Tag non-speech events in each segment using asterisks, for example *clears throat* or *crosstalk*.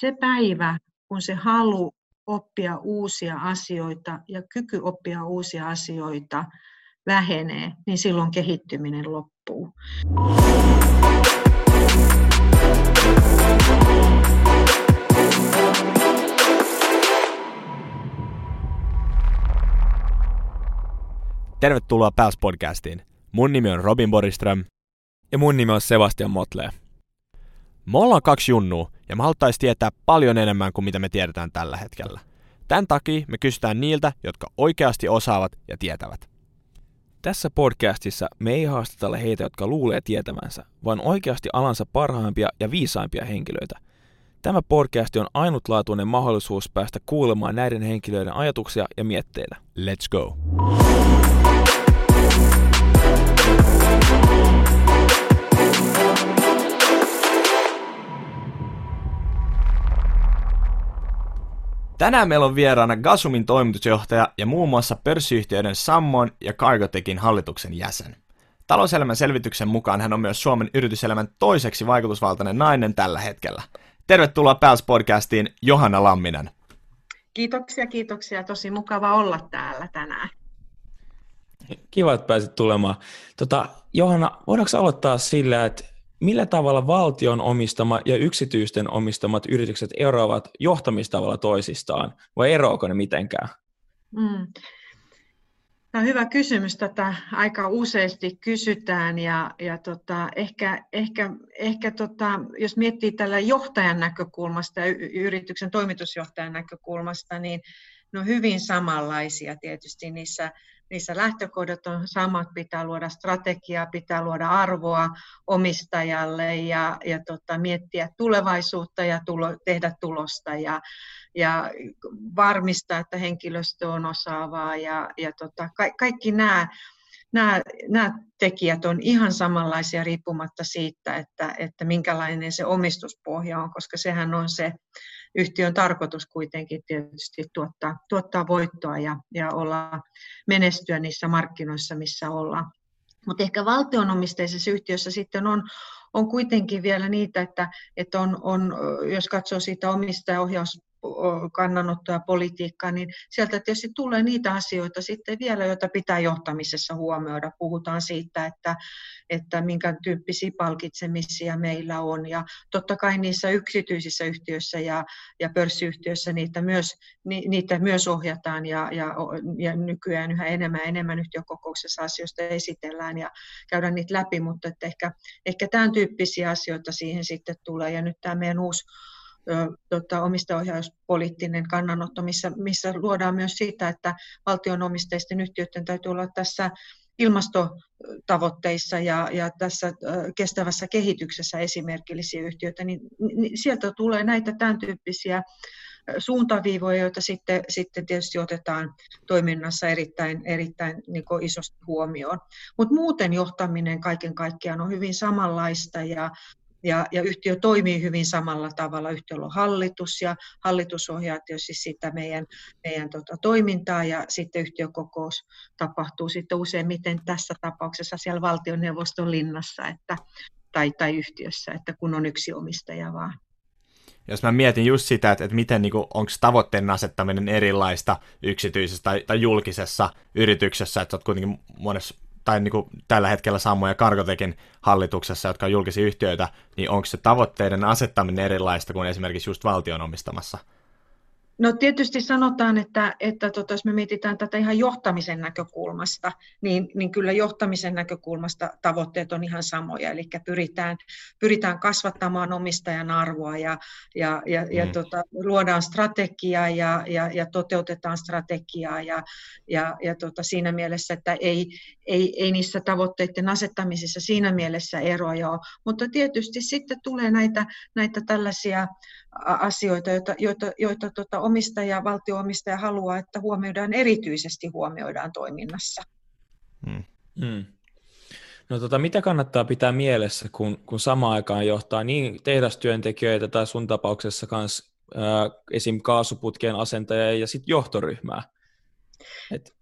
se päivä, kun se halu oppia uusia asioita ja kyky oppia uusia asioita vähenee, niin silloin kehittyminen loppuu. Tervetuloa Pals podcastiin. Mun nimi on Robin Boriström. Ja mun nimi on Sebastian Motle. Me ollaan kaksi junnua, ja me haluttaisiin tietää paljon enemmän kuin mitä me tiedetään tällä hetkellä. Tämän takia me kysytään niiltä, jotka oikeasti osaavat ja tietävät. Tässä podcastissa me ei haastatella heitä, jotka luulee tietävänsä, vaan oikeasti alansa parhaimpia ja viisaimpia henkilöitä. Tämä podcast on ainutlaatuinen mahdollisuus päästä kuulemaan näiden henkilöiden ajatuksia ja mietteitä. Let's go! Tänään meillä on vieraana Gasumin toimitusjohtaja ja muun muassa pörssiyhtiöiden Sammon ja Cargotekin hallituksen jäsen. Talouselämän selvityksen mukaan hän on myös Suomen yrityselämän toiseksi vaikutusvaltainen nainen tällä hetkellä. Tervetuloa Pals podcastiin Johanna Lamminen. Kiitoksia, kiitoksia. Tosi mukava olla täällä tänään. Kiva, että pääsit tulemaan. Tota, Johanna, voidaanko aloittaa sillä, että millä tavalla valtion omistama ja yksityisten omistamat yritykset eroavat johtamistavalla toisistaan, vai eroako ne mitenkään? Mm. Tämä on hyvä kysymys. Tätä aika useasti kysytään ja, ja tota, ehkä, ehkä, ehkä tota, jos miettii tällä johtajan näkökulmasta ja yrityksen toimitusjohtajan näkökulmasta, niin ne on hyvin samanlaisia tietysti niissä niissä lähtökohdat on samat, pitää luoda strategiaa, pitää luoda arvoa omistajalle ja, ja tota, miettiä tulevaisuutta ja tulo, tehdä tulosta ja, ja varmistaa, että henkilöstö on osaavaa ja, ja tota, ka, kaikki nämä nämä, nämä tekijät on ihan samanlaisia riippumatta siitä, että, että minkälainen se omistuspohja on, koska sehän on se yhtiön tarkoitus kuitenkin tietysti tuottaa, tuottaa voittoa ja, ja olla, menestyä niissä markkinoissa, missä ollaan. Mutta ehkä valtionomisteisessa yhtiössä sitten on, on kuitenkin vielä niitä, että, että on, on, jos katsoo siitä omistajaohjaus kannanottoa politiikkaa, niin sieltä tietysti tulee niitä asioita sitten vielä, joita pitää johtamisessa huomioida. Puhutaan siitä, että, että minkä tyyppisiä palkitsemisia meillä on. Ja totta kai niissä yksityisissä yhtiöissä ja, ja pörssiyhtiöissä niitä myös, ni, niitä myös ohjataan ja, ja, ja nykyään yhä enemmän enemmän yhtiökokouksessa asioista esitellään ja käydään niitä läpi, mutta että ehkä, ehkä tämän tyyppisiä asioita siihen sitten tulee. Ja nyt tämä meidän uusi tota, omistajaohjauspoliittinen kannanotto, missä, missä luodaan myös sitä, että valtionomisteisten yhtiöiden täytyy olla tässä ilmastotavoitteissa ja, ja tässä kestävässä kehityksessä esimerkillisiä yhtiöitä, niin, niin sieltä tulee näitä tämän tyyppisiä suuntaviivoja, joita sitten, sitten tietysti otetaan toiminnassa erittäin, erittäin niin isosti huomioon. Mutta muuten johtaminen kaiken kaikkiaan on hyvin samanlaista ja ja, ja yhtiö toimii hyvin samalla tavalla. Yhtiöllä on hallitus ja hallitus ohjaa tietysti sitä meidän, meidän tota, toimintaa ja sitten yhtiökokous tapahtuu sitten useimmiten tässä tapauksessa siellä valtioneuvoston linnassa että, tai, tai yhtiössä, että kun on yksi omistaja vaan jos mä mietin just sitä, että, että miten niin onko tavoitteen asettaminen erilaista yksityisessä tai, tai julkisessa yrityksessä, että sä oot kuitenkin monessa tai niin kuin tällä hetkellä Sammo ja Karkotekin hallituksessa, jotka on julkisia yhtiöitä, niin onko se tavoitteiden asettaminen erilaista kuin esimerkiksi just valtion omistamassa No tietysti sanotaan, että, että tota, jos me mietitään tätä ihan johtamisen näkökulmasta, niin, niin kyllä johtamisen näkökulmasta tavoitteet on ihan samoja, eli pyritään, pyritään kasvattamaan omistajan arvoa ja, ja, ja, mm. ja tota, luodaan strategiaa ja, ja, ja toteutetaan strategiaa ja, ja, ja tota, siinä mielessä, että ei, ei, ei niissä tavoitteiden asettamisissa siinä mielessä eroja ole, mutta tietysti sitten tulee näitä, näitä tällaisia asioita, joita, joita, joita tota omistaja, valtioomistaja haluaa, että huomioidaan erityisesti huomioidaan toiminnassa. Hmm. Hmm. No tota, mitä kannattaa pitää mielessä, kun, kun samaan aikaan johtaa niin tehdastyöntekijöitä tai sun tapauksessa myös esim. kaasuputkien asentajia ja sitten johtoryhmää? Et...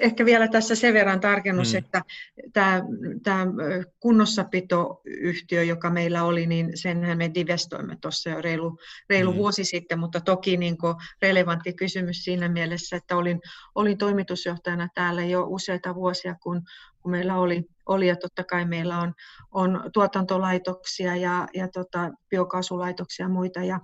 ehkä vielä tässä sen verran tarkennus, mm. että tämä, tämä kunnossapitoyhtiö, joka meillä oli, niin senhän me divestoimme tuossa jo reilu, reilu mm. vuosi sitten, mutta toki niin relevantti kysymys siinä mielessä, että olin, olin toimitusjohtajana täällä jo useita vuosia, kun kun meillä oli, oli ja totta kai meillä on, on tuotantolaitoksia ja, ja tota, biokaasulaitoksia ja muita. Ja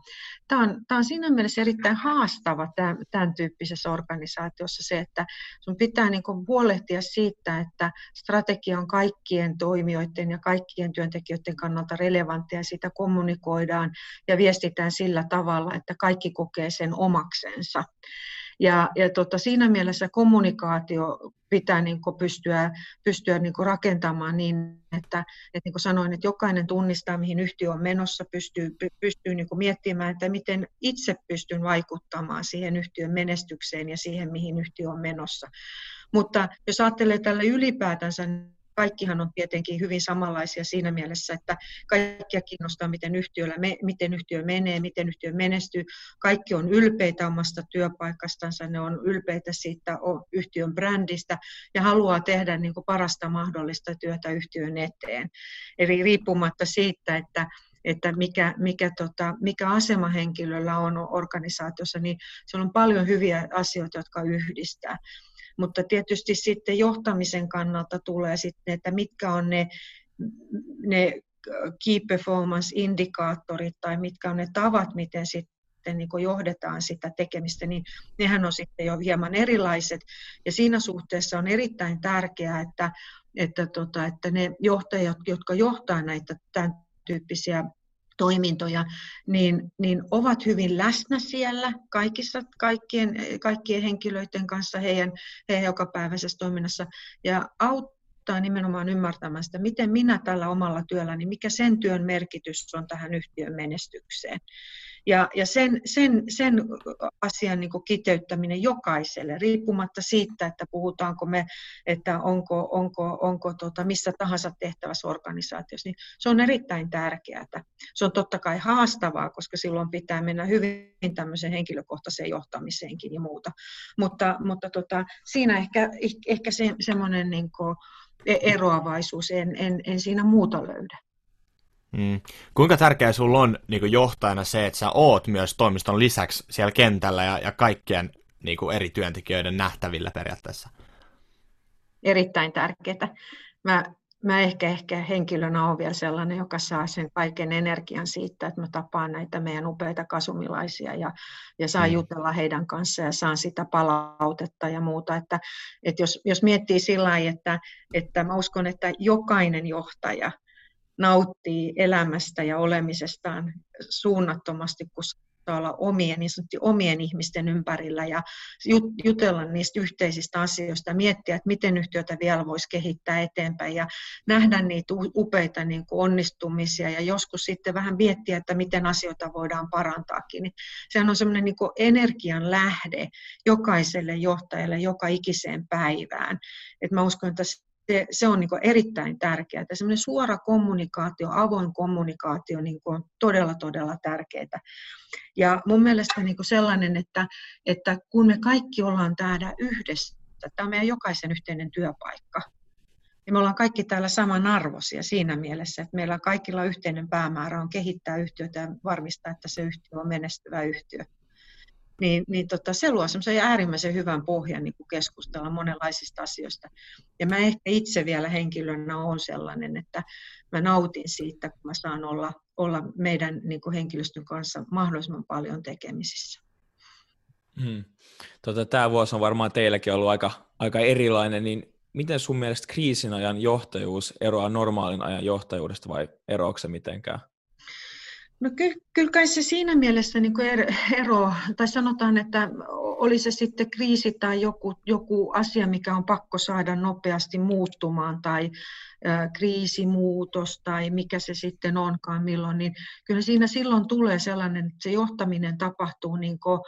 tämä, on, tämä on siinä mielessä erittäin haastava tämän, tämän tyyppisessä organisaatiossa se, että sun pitää niin kuin huolehtia siitä, että strategia on kaikkien toimijoiden ja kaikkien työntekijöiden kannalta relevanttia ja sitä kommunikoidaan ja viestitään sillä tavalla, että kaikki kokee sen omaksensa. Ja, ja tota, siinä mielessä kommunikaatio pitää niin kuin pystyä, pystyä niin kuin rakentamaan niin, että, että niin kuin sanoin, että jokainen tunnistaa, mihin yhtiö on menossa, pystyy, pystyy niin kuin miettimään, että miten itse pystyn vaikuttamaan siihen yhtiön menestykseen ja siihen, mihin yhtiö on menossa. Mutta jos ajattelee tällä ylipäätänsä, kaikkihan on tietenkin hyvin samanlaisia siinä mielessä, että kaikkia kiinnostaa, miten, yhtiöllä me, miten yhtiö menee, miten yhtiö menestyy. Kaikki on ylpeitä omasta työpaikastansa, ne on ylpeitä siitä yhtiön brändistä ja haluaa tehdä niin kuin parasta mahdollista työtä yhtiön eteen. Eli riippumatta siitä, että että mikä, mikä, tota, mikä asema henkilöllä on organisaatiossa, niin siellä on paljon hyviä asioita, jotka yhdistää. Mutta tietysti sitten johtamisen kannalta tulee sitten, että mitkä on ne, ne key performance-indikaattorit tai mitkä on ne tavat, miten sitten niin johdetaan sitä tekemistä, niin nehän on sitten jo hieman erilaiset. Ja siinä suhteessa on erittäin tärkeää, että, että, tota, että ne johtajat, jotka johtaa näitä tämän tyyppisiä toimintoja, niin, niin ovat hyvin läsnä siellä kaikissa, kaikkien, kaikkien henkilöiden kanssa heidän, heidän jokapäiväisessä toiminnassa ja auttaa nimenomaan ymmärtämään sitä, miten minä tällä omalla työlläni, mikä sen työn merkitys on tähän yhtiön menestykseen. Ja, ja sen, sen, sen asian niin kiteyttäminen jokaiselle, riippumatta siitä, että puhutaanko me, että onko, onko, onko tota, missä tahansa tehtävässä organisaatiossa, niin se on erittäin tärkeää. Se on totta kai haastavaa, koska silloin pitää mennä hyvin tämmöiseen henkilökohtaiseen johtamiseenkin ja muuta. Mutta, mutta tota, siinä ehkä, ehkä se, semmoinen niin eroavaisuus, en, en, en siinä muuta löydä. Mm. Kuinka tärkeää sinulla on niin johtajana se, että sä oot myös toimiston lisäksi siellä kentällä ja, ja kaikkien niin kuin eri työntekijöiden nähtävillä periaatteessa? Erittäin tärkeää. Mä, mä ehkä, ehkä henkilönä olen vielä sellainen, joka saa sen kaiken energian siitä, että mä tapaan näitä meidän upeita kasumilaisia ja, ja saan mm. jutella heidän kanssaan ja saan sitä palautetta ja muuta. Että, että jos, jos miettii sillä lailla, että, että mä uskon, että jokainen johtaja – nauttii elämästä ja olemisestaan suunnattomasti, kun saa olla omien, niin omien ihmisten ympärillä ja jutella niistä yhteisistä asioista ja miettiä, että miten yhtiötä vielä voisi kehittää eteenpäin ja nähdä niitä upeita niin kuin onnistumisia ja joskus sitten vähän miettiä, että miten asioita voidaan parantaakin. Niin sehän on semmoinen niin energian lähde jokaiselle johtajalle joka ikiseen päivään. Et mä uskon, että se, se on niin erittäin tärkeää. Semmoinen suora kommunikaatio, avoin kommunikaatio niin on todella, todella tärkeää. Ja mun mielestä niin sellainen, että, että kun me kaikki ollaan täällä yhdessä, tämä on meidän jokaisen yhteinen työpaikka, niin me ollaan kaikki täällä samanarvoisia siinä mielessä, että meillä kaikilla yhteinen päämäärä on kehittää yhtiötä ja varmistaa, että se yhtiö on menestyvä yhtiö niin, niin tota, se luo semmoisen äärimmäisen hyvän pohjan niin kuin keskustella monenlaisista asioista. Ja mä ehkä itse vielä henkilönä olen sellainen, että mä nautin siitä, kun mä saan olla, olla meidän niin kuin henkilöstön kanssa mahdollisimman paljon tekemisissä. Hmm. Tota, tämä vuosi on varmaan teilläkin ollut aika, aika erilainen, niin miten sun mielestä kriisin ajan johtajuus eroaa normaalin ajan johtajuudesta vai eroako se mitenkään? No ky- kyllä kai se siinä mielessä niin kuin er-, ero, tai sanotaan, että oli se sitten kriisi tai joku, joku asia, mikä on pakko saada nopeasti muuttumaan, tai ä, kriisimuutos, tai mikä se sitten onkaan milloin, niin kyllä siinä silloin tulee sellainen, että se johtaminen tapahtuu niin kuin,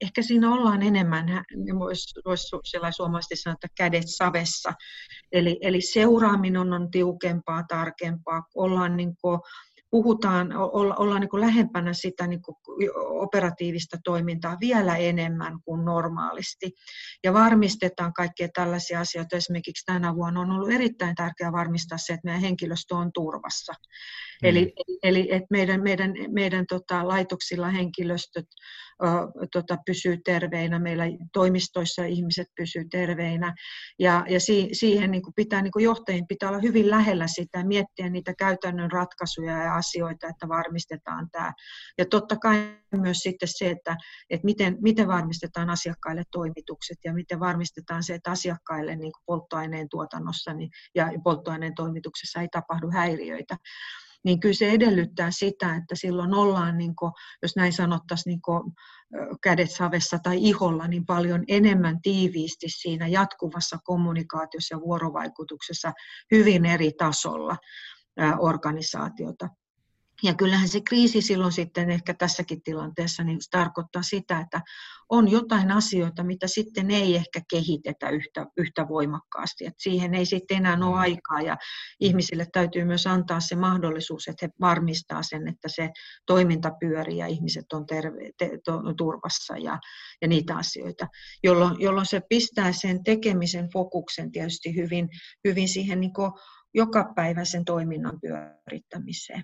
ehkä siinä ollaan enemmän, voisi vois suomalaisesti sanoa, että kädet savessa. Eli, eli seuraaminen on tiukempaa, tarkempaa, ollaan niin kuin, puhutaan, olla, ollaan niin kuin lähempänä sitä niin kuin operatiivista toimintaa vielä enemmän kuin normaalisti. Ja varmistetaan kaikkia tällaisia asioita. Esimerkiksi tänä vuonna on ollut erittäin tärkeää varmistaa se, että meidän henkilöstö on turvassa. Mm. Eli, eli että meidän, meidän, meidän tota, laitoksilla henkilöstöt tota, pysyy terveinä, meillä toimistoissa ihmiset pysyy terveinä. Ja, ja si, siihen niin kuin pitää, niin kuin johtajien pitää olla hyvin lähellä sitä, miettiä niitä käytännön ratkaisuja ja asioita, että varmistetaan tämä. Ja totta kai myös sitten se, että, että miten, miten varmistetaan asiakkaille toimitukset ja miten varmistetaan se, että asiakkaille niin kuin polttoaineen tuotannossa niin, ja polttoaineen toimituksessa ei tapahdu häiriöitä niin kyllä se edellyttää sitä, että silloin ollaan, niin kuin, jos näin sanottaisiin, niin kuin, kädet savessa tai iholla, niin paljon enemmän tiiviisti siinä jatkuvassa kommunikaatiossa ja vuorovaikutuksessa hyvin eri tasolla organisaatiota. Ja kyllähän se kriisi silloin sitten ehkä tässäkin tilanteessa niin se tarkoittaa sitä, että on jotain asioita, mitä sitten ei ehkä kehitetä yhtä, yhtä voimakkaasti. Et siihen ei sitten enää ole mm. aikaa ja ihmisille täytyy myös antaa se mahdollisuus, että he varmistaa sen, että se toiminta pyörii ja ihmiset on terve, te, to, turvassa ja, ja niitä asioita, jolloin, jolloin se pistää sen tekemisen fokuksen tietysti hyvin, hyvin siihen niin jokapäiväisen toiminnan pyörittämiseen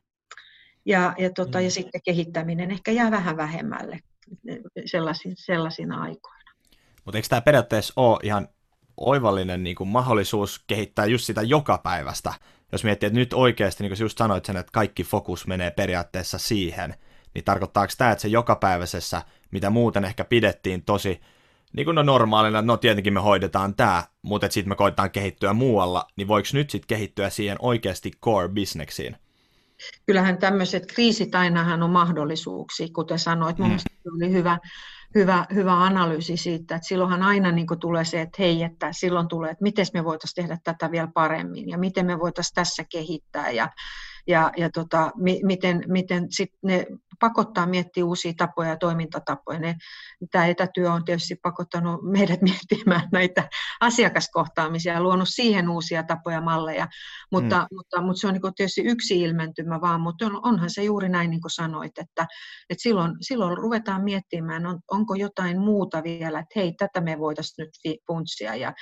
ja, ja, tota, mm. ja sitten kehittäminen ehkä jää vähän vähemmälle sellaisin, sellaisina aikoina. Mutta eikö tämä periaatteessa ole ihan oivallinen niin kuin mahdollisuus kehittää just sitä joka päivästä, jos miettii, että nyt oikeasti, niin kuin just sanoit sen, että kaikki fokus menee periaatteessa siihen, niin tarkoittaako tämä, että se jokapäiväisessä, mitä muuten ehkä pidettiin tosi niin kuin no normaalina, no tietenkin me hoidetaan tämä, mutta sitten me koitetaan kehittyä muualla, niin voiko nyt sitten kehittyä siihen oikeasti core busineksiin? Kyllähän tämmöiset kriisit ainahan on mahdollisuuksia, kuten sanoit. Mm. oli hyvä, hyvä, hyvä analyysi siitä, että silloinhan aina niin tulee se, että hei, että silloin tulee, että miten me voitaisiin tehdä tätä vielä paremmin ja miten me voitaisiin tässä kehittää ja, ja, ja tota, mi, miten, miten sit ne pakottaa miettiä uusia tapoja ja toimintatapoja. Ne, tämä etätyö on tietysti pakottanut meidät *laughs* miettimään näitä asiakaskohtaamisia ja luonut siihen uusia tapoja, malleja, mutta, mm. mutta, mutta se on niin tietysti yksi ilmentymä vaan, mutta onhan se juuri näin niin kuin sanoit, että, että silloin, silloin ruvetaan miettimään, on, onko jotain muuta vielä, että hei, tätä me voitaisiin nyt funtsia ja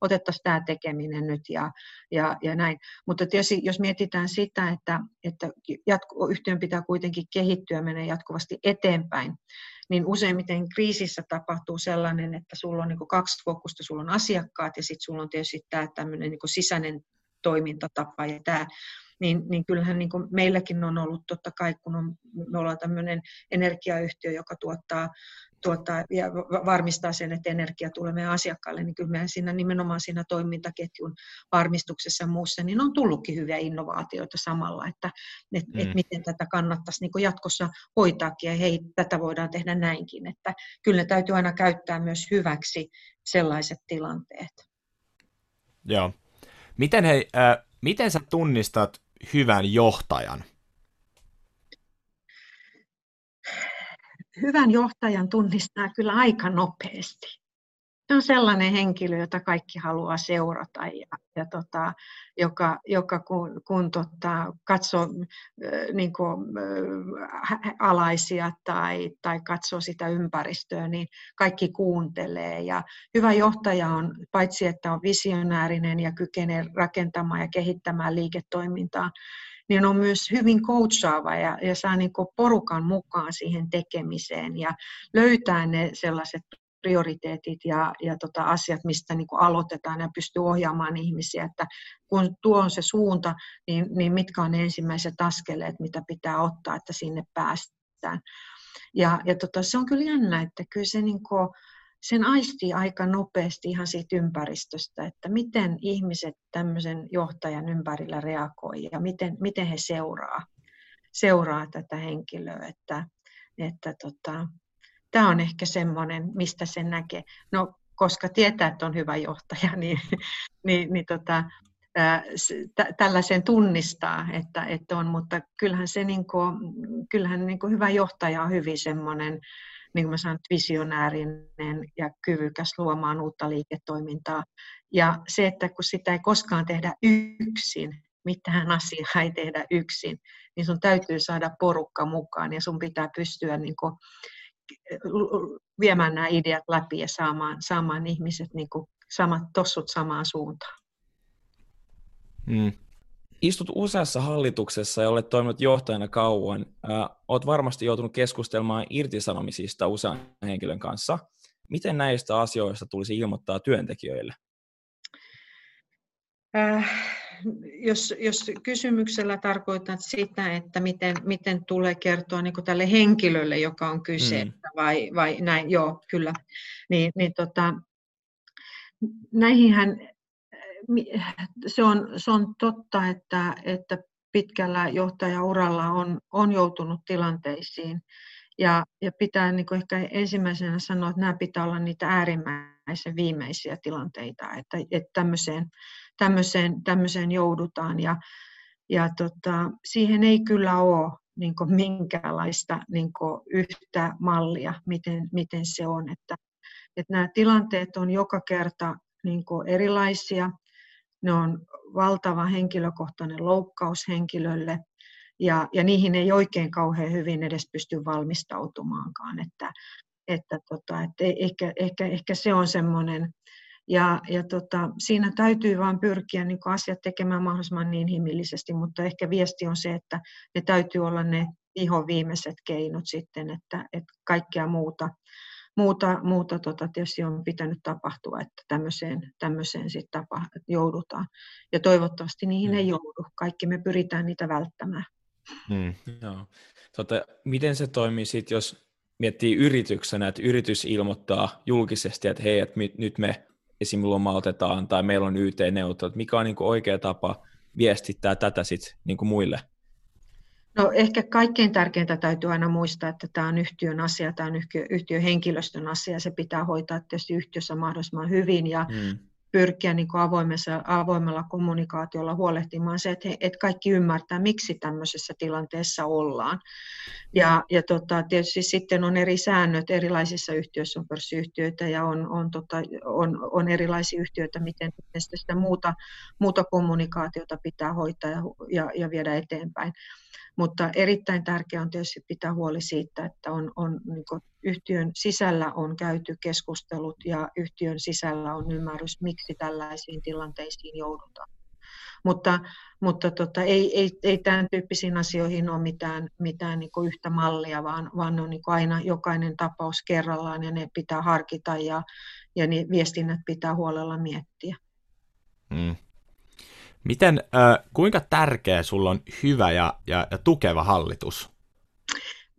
otettaisiin tämä tekeminen nyt ja, ja, ja näin. Mutta tietysti jos mietitään sitä, että, että jatku, yhtiön pitää kuitenkin kehittyä, menee jatkuvasti eteenpäin, niin useimmiten kriisissä tapahtuu sellainen, että sulla on niin kaksi fokusta, sulla on asiakkaat ja sitten sulla on tietysti tämä tämmöinen niin sisäinen toimintatapa ja tämä niin, niin kyllähän niin meilläkin on ollut totta kai, kun on, me ollaan tämmöinen energiayhtiö, joka tuottaa tuottaa ja varmistaa sen, että energia tulee meidän asiakkaille, niin kyllä meidän siinä nimenomaan siinä toimintaketjun varmistuksessa ja muussa, niin on tullutkin hyviä innovaatioita samalla, että et, mm. et miten tätä kannattaisi niin jatkossa hoitaakin ja hei, tätä voidaan tehdä näinkin, että kyllä ne täytyy aina käyttää myös hyväksi sellaiset tilanteet. Joo. Miten, hei, äh, miten sä tunnistat hyvän johtajan? Hyvän johtajan tunnistaa kyllä aika nopeasti. Se on sellainen henkilö, jota kaikki haluaa seurata ja, ja tota, joka, joka kun, kun tota, katsoo niin kuin, alaisia tai, tai katsoo sitä ympäristöä, niin kaikki kuuntelee. Ja hyvä johtaja on paitsi, että on visionäärinen ja kykenee rakentamaan ja kehittämään liiketoimintaa, niin on myös hyvin coachaava ja, ja saa niin porukan mukaan siihen tekemiseen ja löytää ne sellaiset prioriteetit ja, ja tota asiat, mistä niin aloitetaan ja pystyy ohjaamaan ihmisiä, että kun tuo on se suunta, niin, niin mitkä on ne ensimmäiset askeleet, mitä pitää ottaa, että sinne päästään. Ja, ja tota, se on kyllä jännä, että kyllä se niin kuin, sen aistii aika nopeasti ihan siitä ympäristöstä, että miten ihmiset tämmöisen johtajan ympärillä reagoi ja miten, miten he seuraa, seuraa tätä henkilöä. Että, että tota, tämä on ehkä semmoinen, mistä sen näkee. No, koska tietää, että on hyvä johtaja, *laughs* niin, niin, niin tota, tällaisen tunnistaa, että, että on, mutta kyllähän se niin kuin, kyllähän niin kuin hyvä johtaja on hyvin semmoinen niin kuin mä sanon, visionäärinen ja kyvykäs luomaan uutta liiketoimintaa. Ja se, että kun sitä ei koskaan tehdä yksin, mitään asiaa ei tehdä yksin, niin sun täytyy saada porukka mukaan ja sun pitää pystyä niin kuin viemään nämä ideat läpi ja saamaan, saamaan ihmiset niin kuin samat tossut samaan suuntaan. Mm. Istut useassa hallituksessa ja olet toiminut johtajana kauan. Olet varmasti joutunut keskustelemaan irtisanomisista usean henkilön kanssa. Miten näistä asioista tulisi ilmoittaa työntekijöille? Äh, jos, jos kysymyksellä tarkoitat sitä, että miten, miten tulee kertoa niin tälle henkilölle, joka on kyse, mm. vai, vai näin, joo, kyllä, niin, niin tota, näihinhän se on, se on totta, että, että pitkällä johtajauralla on, on joutunut tilanteisiin. Ja, ja pitää niin ehkä ensimmäisenä sanoa, että nämä pitää olla niitä äärimmäisen viimeisiä tilanteita, että, että tämmöiseen, tämmöiseen, tämmöiseen joudutaan. Ja, ja tota, siihen ei kyllä ole niin minkäänlaista niin yhtä mallia, miten, miten se on. Että, että nämä tilanteet on joka kerta niin erilaisia. Ne on valtava henkilökohtainen loukkaus henkilölle ja, ja niihin ei oikein kauhean hyvin edes pysty valmistautumaankaan. Että, että, tota, että ehkä, ehkä, ehkä se on semmoinen, ja, ja tota, siinä täytyy vain pyrkiä niin asiat tekemään mahdollisimman niin inhimillisesti, mutta ehkä viesti on se, että ne täytyy olla ne ihan viimeiset keinot sitten, että, että kaikkea muuta, muuta, muuta tota, tietysti on pitänyt tapahtua, että tämmöiseen, tämmöiseen sit tapa, joudutaan. Ja toivottavasti niihin mm. ei joudu. Kaikki me pyritään niitä välttämään. Mm. Joo. Tota, miten se toimii sitten, jos miettii yrityksenä, että yritys ilmoittaa julkisesti, että hei, että nyt me esim. lomautetaan tai meillä on YT-neuvottelut, mikä on niin kuin oikea tapa viestittää tätä sitten niin muille? No ehkä kaikkein tärkeintä täytyy aina muistaa, että tämä on yhtiön asia, tämä on yhtiön henkilöstön asia, se pitää hoitaa tietysti yhtiössä mahdollisimman hyvin ja mm. pyrkiä niin kuin avoimella kommunikaatiolla huolehtimaan se, että, he, että kaikki ymmärtää, miksi tämmöisessä tilanteessa ollaan. Ja, ja tota, tietysti sitten on eri säännöt, erilaisissa yhtiöissä on pörssiyhtiöitä ja on, on, tota, on, on erilaisia yhtiöitä, miten sitä muuta, muuta kommunikaatiota pitää hoitaa ja, ja, ja viedä eteenpäin. Mutta erittäin tärkeää on tietysti pitää huoli siitä, että on, on, niin yhtiön sisällä on käyty keskustelut ja yhtiön sisällä on ymmärrys, miksi tällaisiin tilanteisiin joudutaan. Mutta, mutta tota, ei, ei, ei tämän tyyppisiin asioihin ole mitään, mitään niin yhtä mallia, vaan, vaan ne on niin aina jokainen tapaus kerrallaan ja ne pitää harkita ja, ja niin viestinnät pitää huolella miettiä. Mm. Miten, äh, kuinka tärkeä sulla on hyvä ja, ja, ja tukeva hallitus?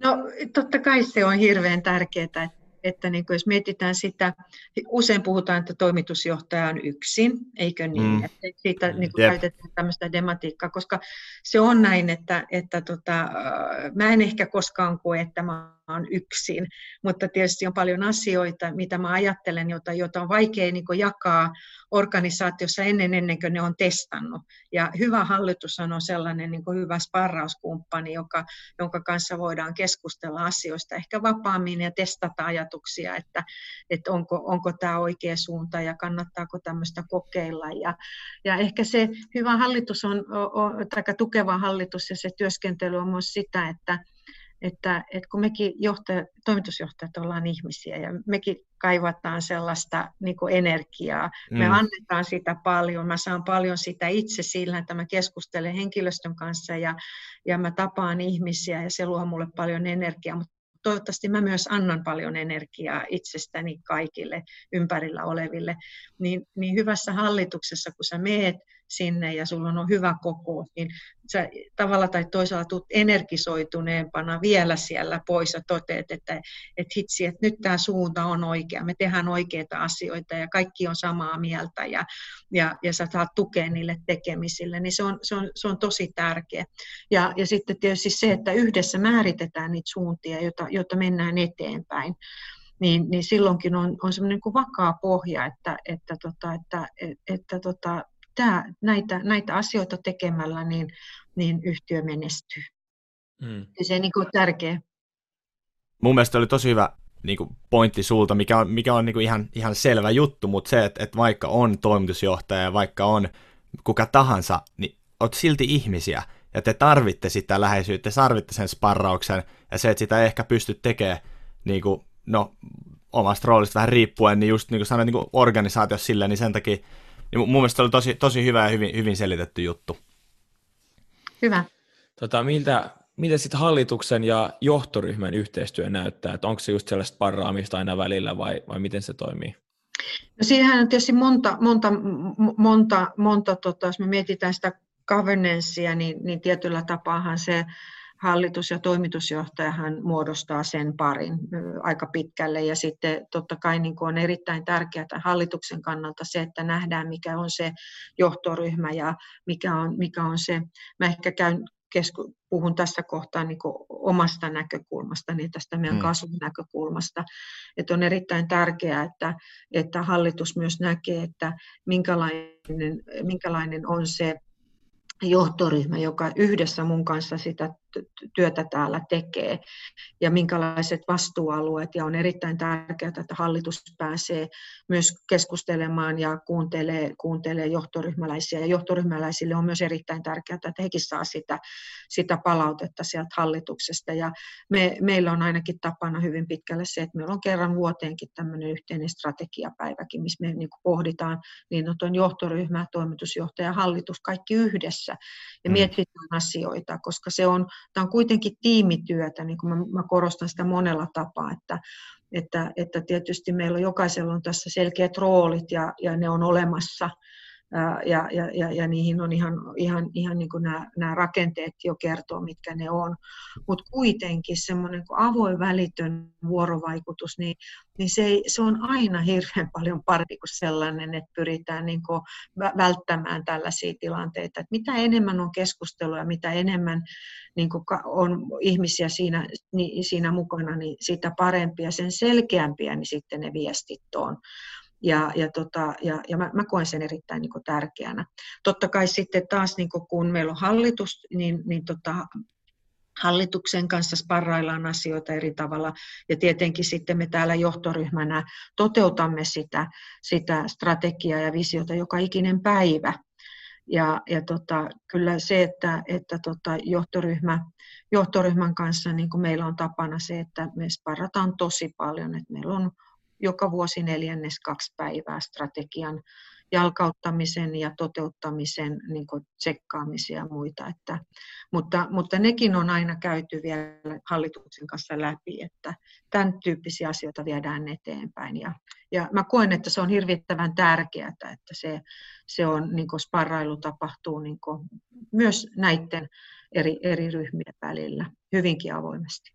No totta kai se on hirveän tärkeää, että että niin kuin jos mietitään sitä, usein puhutaan, että toimitusjohtaja on yksin, eikö niin? Mm. Että siitä niin kuin käytetään tämmöistä dematiikkaa, koska se on näin, että, että tota, mä en ehkä koskaan koe, että mä oon yksin, mutta tietysti on paljon asioita, mitä mä ajattelen, jota, jota on vaikea niin jakaa organisaatiossa ennen, ennen kuin ne on testannut. Ja hyvä hallitus on sellainen niin hyvä sparrauskumppani, joka, jonka kanssa voidaan keskustella asioista ehkä vapaammin ja testata ajatuksia, että, että onko, onko tämä oikea suunta ja kannattaako tämmöistä kokeilla. Ja, ja ehkä se hyvä hallitus on, on, tai tukeva hallitus ja se työskentely on myös sitä, että, että, että kun mekin johtajat, toimitusjohtajat ollaan ihmisiä ja mekin kaivataan sellaista niin kuin energiaa. Mm. Me annetaan sitä paljon, mä saan paljon sitä itse sillä, että mä keskustelen henkilöstön kanssa ja, ja mä tapaan ihmisiä ja se luo mulle paljon energiaa, mutta toivottavasti mä myös annan paljon energiaa itsestäni kaikille ympärillä oleville, niin, niin hyvässä hallituksessa, kun sä meet sinne ja sulla on hyvä koko, niin sä tavalla tai toisella tulet energisoituneempana vielä siellä pois ja toteat, että, että hitsi, että nyt tämä suunta on oikea, me tehdään oikeita asioita ja kaikki on samaa mieltä ja, ja, ja sä saat tukea niille tekemisille, niin se on, se on, se on tosi tärkeä. Ja, ja sitten tietysti se, että yhdessä määritetään niitä suuntia, joita, joita mennään eteenpäin niin, niin silloinkin on, on semmoinen niin vakaa pohja, että, että, tota, että, että, että tota, tämä, näitä, näitä asioita tekemällä niin, niin yhtiö menestyy. Mm. Ja se on niin kuin tärkeä. Mun mielestä oli tosi hyvä niin kuin pointti sulta, mikä on, mikä on niin kuin ihan, ihan selvä juttu, mutta se, että, että vaikka on toimitusjohtaja ja vaikka on kuka tahansa, niin oot silti ihmisiä, ja te tarvitte sitä läheisyyttä, te tarvitte sen sparrauksen, ja se, että sitä ei ehkä pysty tekemään niin kuin, no, omasta roolista vähän riippuen, niin just niin kuin sanoin, niin kuin organisaatiossa silleen, niin sen takia niin mun mielestä oli tosi, tosi hyvä ja hyvin, hyvin selitetty juttu. Hyvä. Tota, miltä, mitä sitten hallituksen ja johtoryhmän yhteistyö näyttää? Että onko se just sellaista parraamista aina välillä vai, vai miten se toimii? No siinähän on tietysti monta, monta, monta, monta tota, jos me mietitään sitä governancea, niin, niin tietyllä tapaahan se hallitus- ja toimitusjohtajahan muodostaa sen parin aika pitkälle. Ja sitten totta kai niin kuin on erittäin tärkeää hallituksen kannalta se, että nähdään mikä on se johtoryhmä ja mikä on, mikä on se, mä ehkä käyn kesku, puhun tässä kohtaa niin omasta näkökulmasta, niin tästä meidän mm. kasvun näkökulmasta. Että on erittäin tärkeää, että, että hallitus myös näkee, että minkälainen, minkälainen on se johtoryhmä, joka yhdessä mun kanssa sitä työtä täällä tekee ja minkälaiset vastuualueet. Ja on erittäin tärkeää, että hallitus pääsee myös keskustelemaan ja kuuntelee, kuuntelee johtoryhmäläisiä. Ja johtoryhmäläisille on myös erittäin tärkeää, että hekin saa sitä, sitä palautetta sieltä hallituksesta. Ja me, meillä on ainakin tapana hyvin pitkälle se, että meillä on kerran vuoteenkin tämmöinen yhteinen strategiapäiväkin, missä me niin pohditaan niin on johtoryhmä, toimitusjohtaja, hallitus, kaikki yhdessä ja mm. mietitään asioita, koska se on tämä on kuitenkin tiimityötä, niin kuin mä, mä korostan sitä monella tapaa, että, että, että tietysti meillä on jokaisella on tässä selkeät roolit ja, ja ne on olemassa ja, ja, ja, ja niihin on ihan, ihan, ihan niin kuin nämä, nämä rakenteet jo kertoo, mitkä ne on. Mutta kuitenkin semmoinen avoin välitön vuorovaikutus, niin, niin se, ei, se on aina hirveän *laughs* paljon parempi kuin sellainen, että pyritään niin kuin välttämään tällaisia tilanteita. Et mitä enemmän on keskustelua mitä enemmän niin kuin on ihmisiä siinä, niin, siinä mukana, niin sitä parempia, sen selkeämpiä niin sitten ne viestit on. Ja, ja, tota, ja, ja mä, mä koen sen erittäin niin tärkeänä. Totta kai sitten taas, niin kun meillä on hallitus, niin, niin tota, hallituksen kanssa sparraillaan asioita eri tavalla ja tietenkin sitten me täällä johtoryhmänä toteutamme sitä, sitä strategiaa ja visiota joka ikinen päivä. Ja, ja tota, kyllä se, että, että tota, johtoryhmä, johtoryhmän kanssa niin meillä on tapana se, että me sparrataan tosi paljon, että meillä on joka vuosi neljännes kaksi päivää strategian jalkauttamisen ja toteuttamisen niin tsekkaamisia ja muita. Että, mutta, mutta nekin on aina käyty vielä hallituksen kanssa läpi, että tämän tyyppisiä asioita viedään eteenpäin. Ja, ja mä koen, että se on hirvittävän tärkeää, että se, se on, niin sparrailu tapahtuu niin myös näiden eri, eri ryhmien välillä hyvinkin avoimesti.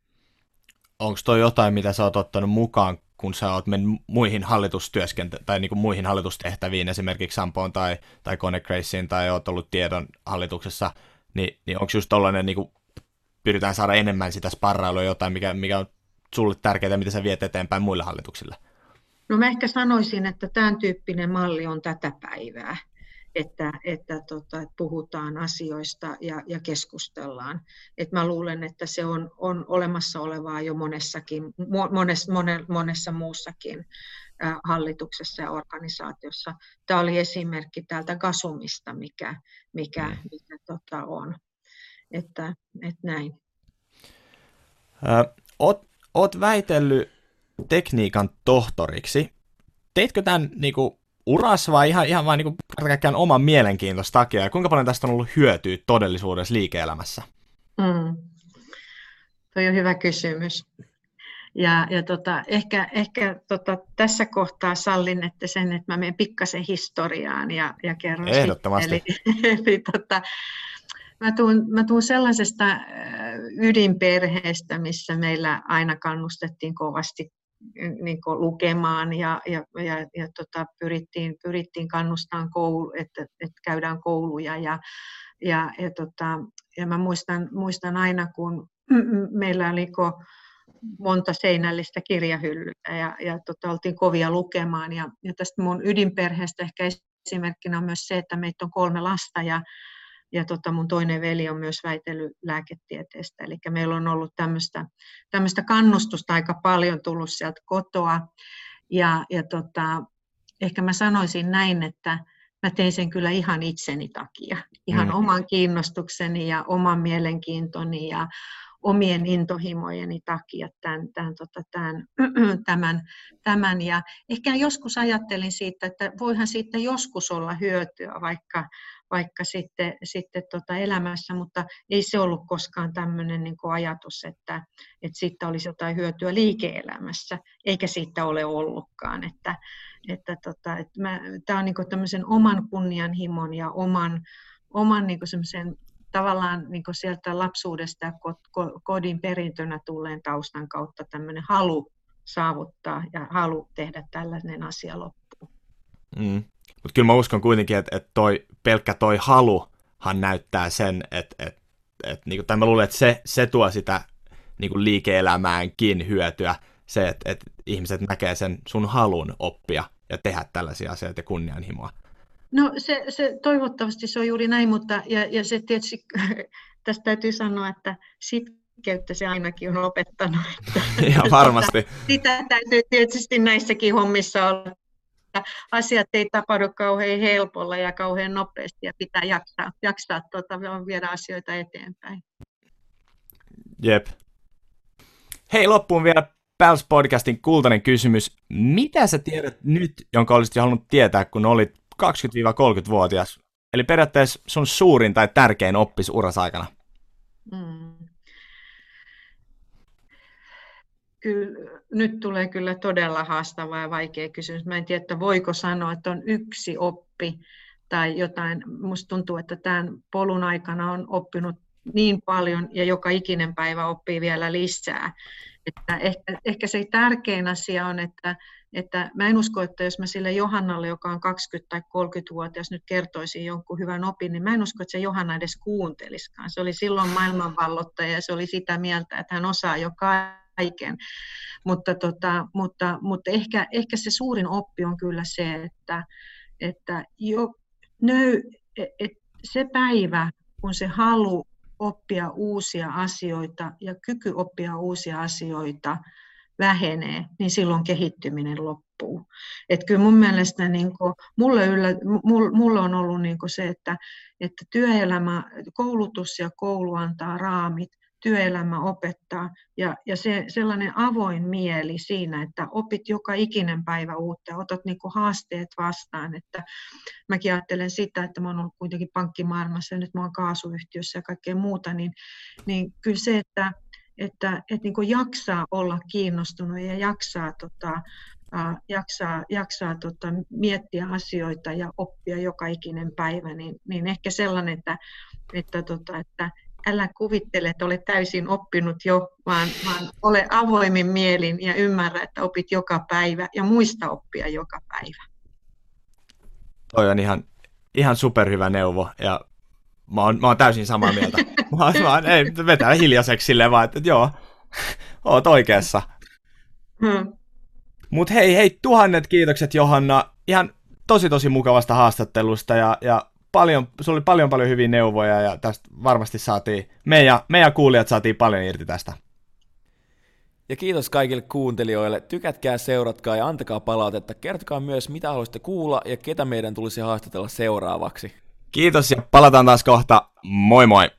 Onko tuo jotain, mitä sä oot ottanut mukaan kun sä oot mennyt muihin hallitustyöskente- tai niin kuin muihin hallitustehtäviin, esimerkiksi Sampoon tai, tai Konecraceen, tai oot ollut tiedon hallituksessa, niin, niin onko just tollainen, niin kuin, pyritään saada enemmän sitä sparrailua jotain, mikä, mikä on sulle tärkeää, mitä sä viet eteenpäin muille hallituksille? No mä ehkä sanoisin, että tämän tyyppinen malli on tätä päivää että, että, tota, että puhutaan asioista ja, ja keskustellaan. Et mä luulen, että se on, on olemassa olevaa jo monessakin, mones, mone, monessa muussakin hallituksessa ja organisaatiossa. Tämä oli esimerkki täältä Gasumista, mikä, mikä, mm. mikä tota on. Että, että näin. Ö, oot, oot väitellyt tekniikan tohtoriksi. Teitkö tämän niin kuin, uras vai ihan, ihan vain niin oman mielenkiintoista takia? Ja kuinka paljon tästä on ollut hyötyä todellisuudessa liike-elämässä? Mm. Toi on hyvä kysymys. Ja, ja tota, ehkä, ehkä tota, tässä kohtaa sallin että sen, että mä menen pikkasen historiaan ja, ja kerron Ehdottomasti. Sitten. Eli, *laughs* eli tota, mä, tuun, mä tuun sellaisesta ydinperheestä, missä meillä aina kannustettiin kovasti niin lukemaan ja, ja, ja, ja tota, pyrittiin, pyrittiin kannustamaan, koulu, että, että käydään kouluja. Ja, ja, ja, tota, ja mä muistan, muistan aina, kun *clears throat* meillä oli monta seinällistä kirjahyllyä ja, ja tota, oltiin kovia lukemaan. Ja, ja tästä mun ydinperheestä ehkä esimerkkinä on myös se, että meitä on kolme lasta ja, ja tota, mun toinen veli on myös väitellyt lääketieteestä. Eli meillä on ollut tämmöistä, kannustusta aika paljon tullut sieltä kotoa. Ja, ja tota, ehkä mä sanoisin näin, että mä tein sen kyllä ihan itseni takia, ihan mm. oman kiinnostukseni ja oman mielenkiintoni ja omien intohimojeni takia tämän, tämän, tota, tämän, *clears throat* tämän, tämän. Ja ehkä joskus ajattelin siitä, että voihan siitä joskus olla hyötyä, vaikka, vaikka sitten, sitten tota elämässä, mutta ei se ollut koskaan tämmöinen niin ajatus, että, että siitä olisi jotain hyötyä liike-elämässä, eikä siitä ole ollutkaan. Että, että tota, että mä, tämä on niin tämmöisen oman kunnianhimon ja oman, oman niin kuin tavallaan niin sieltä lapsuudesta ja kodin perintönä tulleen taustan kautta tämmöinen halu saavuttaa ja halu tehdä tällainen asia loppuun. Mm. Mutta kyllä mä uskon kuitenkin, että, että toi, pelkkä toi haluhan näyttää sen, että, että, että niin kuin, tai mä luulen, että se, se tuo sitä niin kuin liike-elämäänkin hyötyä, se, että, että ihmiset näkee sen sun halun oppia ja tehdä tällaisia asioita ja kunnianhimoa. No se, se, toivottavasti se on juuri näin, mutta ja, ja se tietysti, *laughs* tästä täytyy sanoa, että sitkeyttä se ainakin on opettanut. Että, *laughs* ja varmasti. Sitä, *laughs* sitä täytyy tietysti näissäkin hommissa olla, asiat ei tapahdu kauhean helpolla ja kauhean nopeasti ja pitää jaksaa, jaksaa tuota, viedä asioita eteenpäin. Jep. Hei, loppuun vielä Pals Podcastin kultainen kysymys. Mitä sä tiedät nyt, jonka olisit halunnut tietää, kun olit 20-30-vuotias? Eli periaatteessa sun suurin tai tärkein oppis uras aikana. Mm. Kyllä, nyt tulee kyllä todella haastava ja vaikea kysymys. Mä en tiedä, että voiko sanoa, että on yksi oppi tai jotain. Musta tuntuu, että tämän polun aikana on oppinut niin paljon ja joka ikinen päivä oppii vielä lisää. Että ehkä, ehkä se tärkein asia on, että, että mä en usko, että jos mä sille Johannalle, joka on 20- tai 30-vuotias, nyt kertoisin jonkun hyvän opin, niin mä en usko, että se Johanna edes kuunteliskaan. Se oli silloin maailmanvallottaja ja se oli sitä mieltä, että hän osaa jo. Mutta, tota, mutta, mutta ehkä, ehkä se suurin oppi on kyllä se, että, että jo, nöy, et se päivä, kun se halu oppia uusia asioita ja kyky oppia uusia asioita vähenee, niin silloin kehittyminen loppuu. Et kyllä mun mielestä niin kuin, mulle, yllä, mulle on ollut niin se, että, että työelämä, koulutus ja koulu antaa raamit, työelämä opettaa ja, ja se, sellainen avoin mieli siinä, että opit joka ikinen päivä uutta ja otat niin haasteet vastaan. Että mäkin ajattelen sitä, että mä oon ollut kuitenkin pankkimaailmassa ja nyt mä oon kaasuyhtiössä ja kaikkea muuta, niin, niin kyllä se, että, että, että niin jaksaa olla kiinnostunut ja jaksaa, tota, uh, jaksaa, jaksaa tota, miettiä asioita ja oppia joka ikinen päivä, niin, niin ehkä sellainen, että, että, tota, että älä kuvittele, että olet täysin oppinut jo, vaan, vaan ole avoimin mielin ja ymmärrä, että opit joka päivä ja muista oppia joka päivä. Toi on ihan, ihan superhyvä neuvo ja mä oon, mä oon täysin samaa mieltä. *laughs* Mä oon, mä oon, ei, vetää hiljaiseksi silleen vaan, että, että joo, *laughs* oot oikeassa. Hmm. Mutta hei, hei, tuhannet kiitokset Johanna. Ihan tosi tosi mukavasta haastattelusta ja, ja paljon, se oli paljon paljon hyviä neuvoja ja tästä varmasti saatiin, me ja, me ja kuulijat saatiin paljon irti tästä. Ja kiitos kaikille kuuntelijoille. Tykätkää, seuratkaa ja antakaa palautetta. Kertokaa myös, mitä haluaisitte kuulla ja ketä meidän tulisi haastatella seuraavaksi. Kiitos ja palataan taas kohta. Moi moi!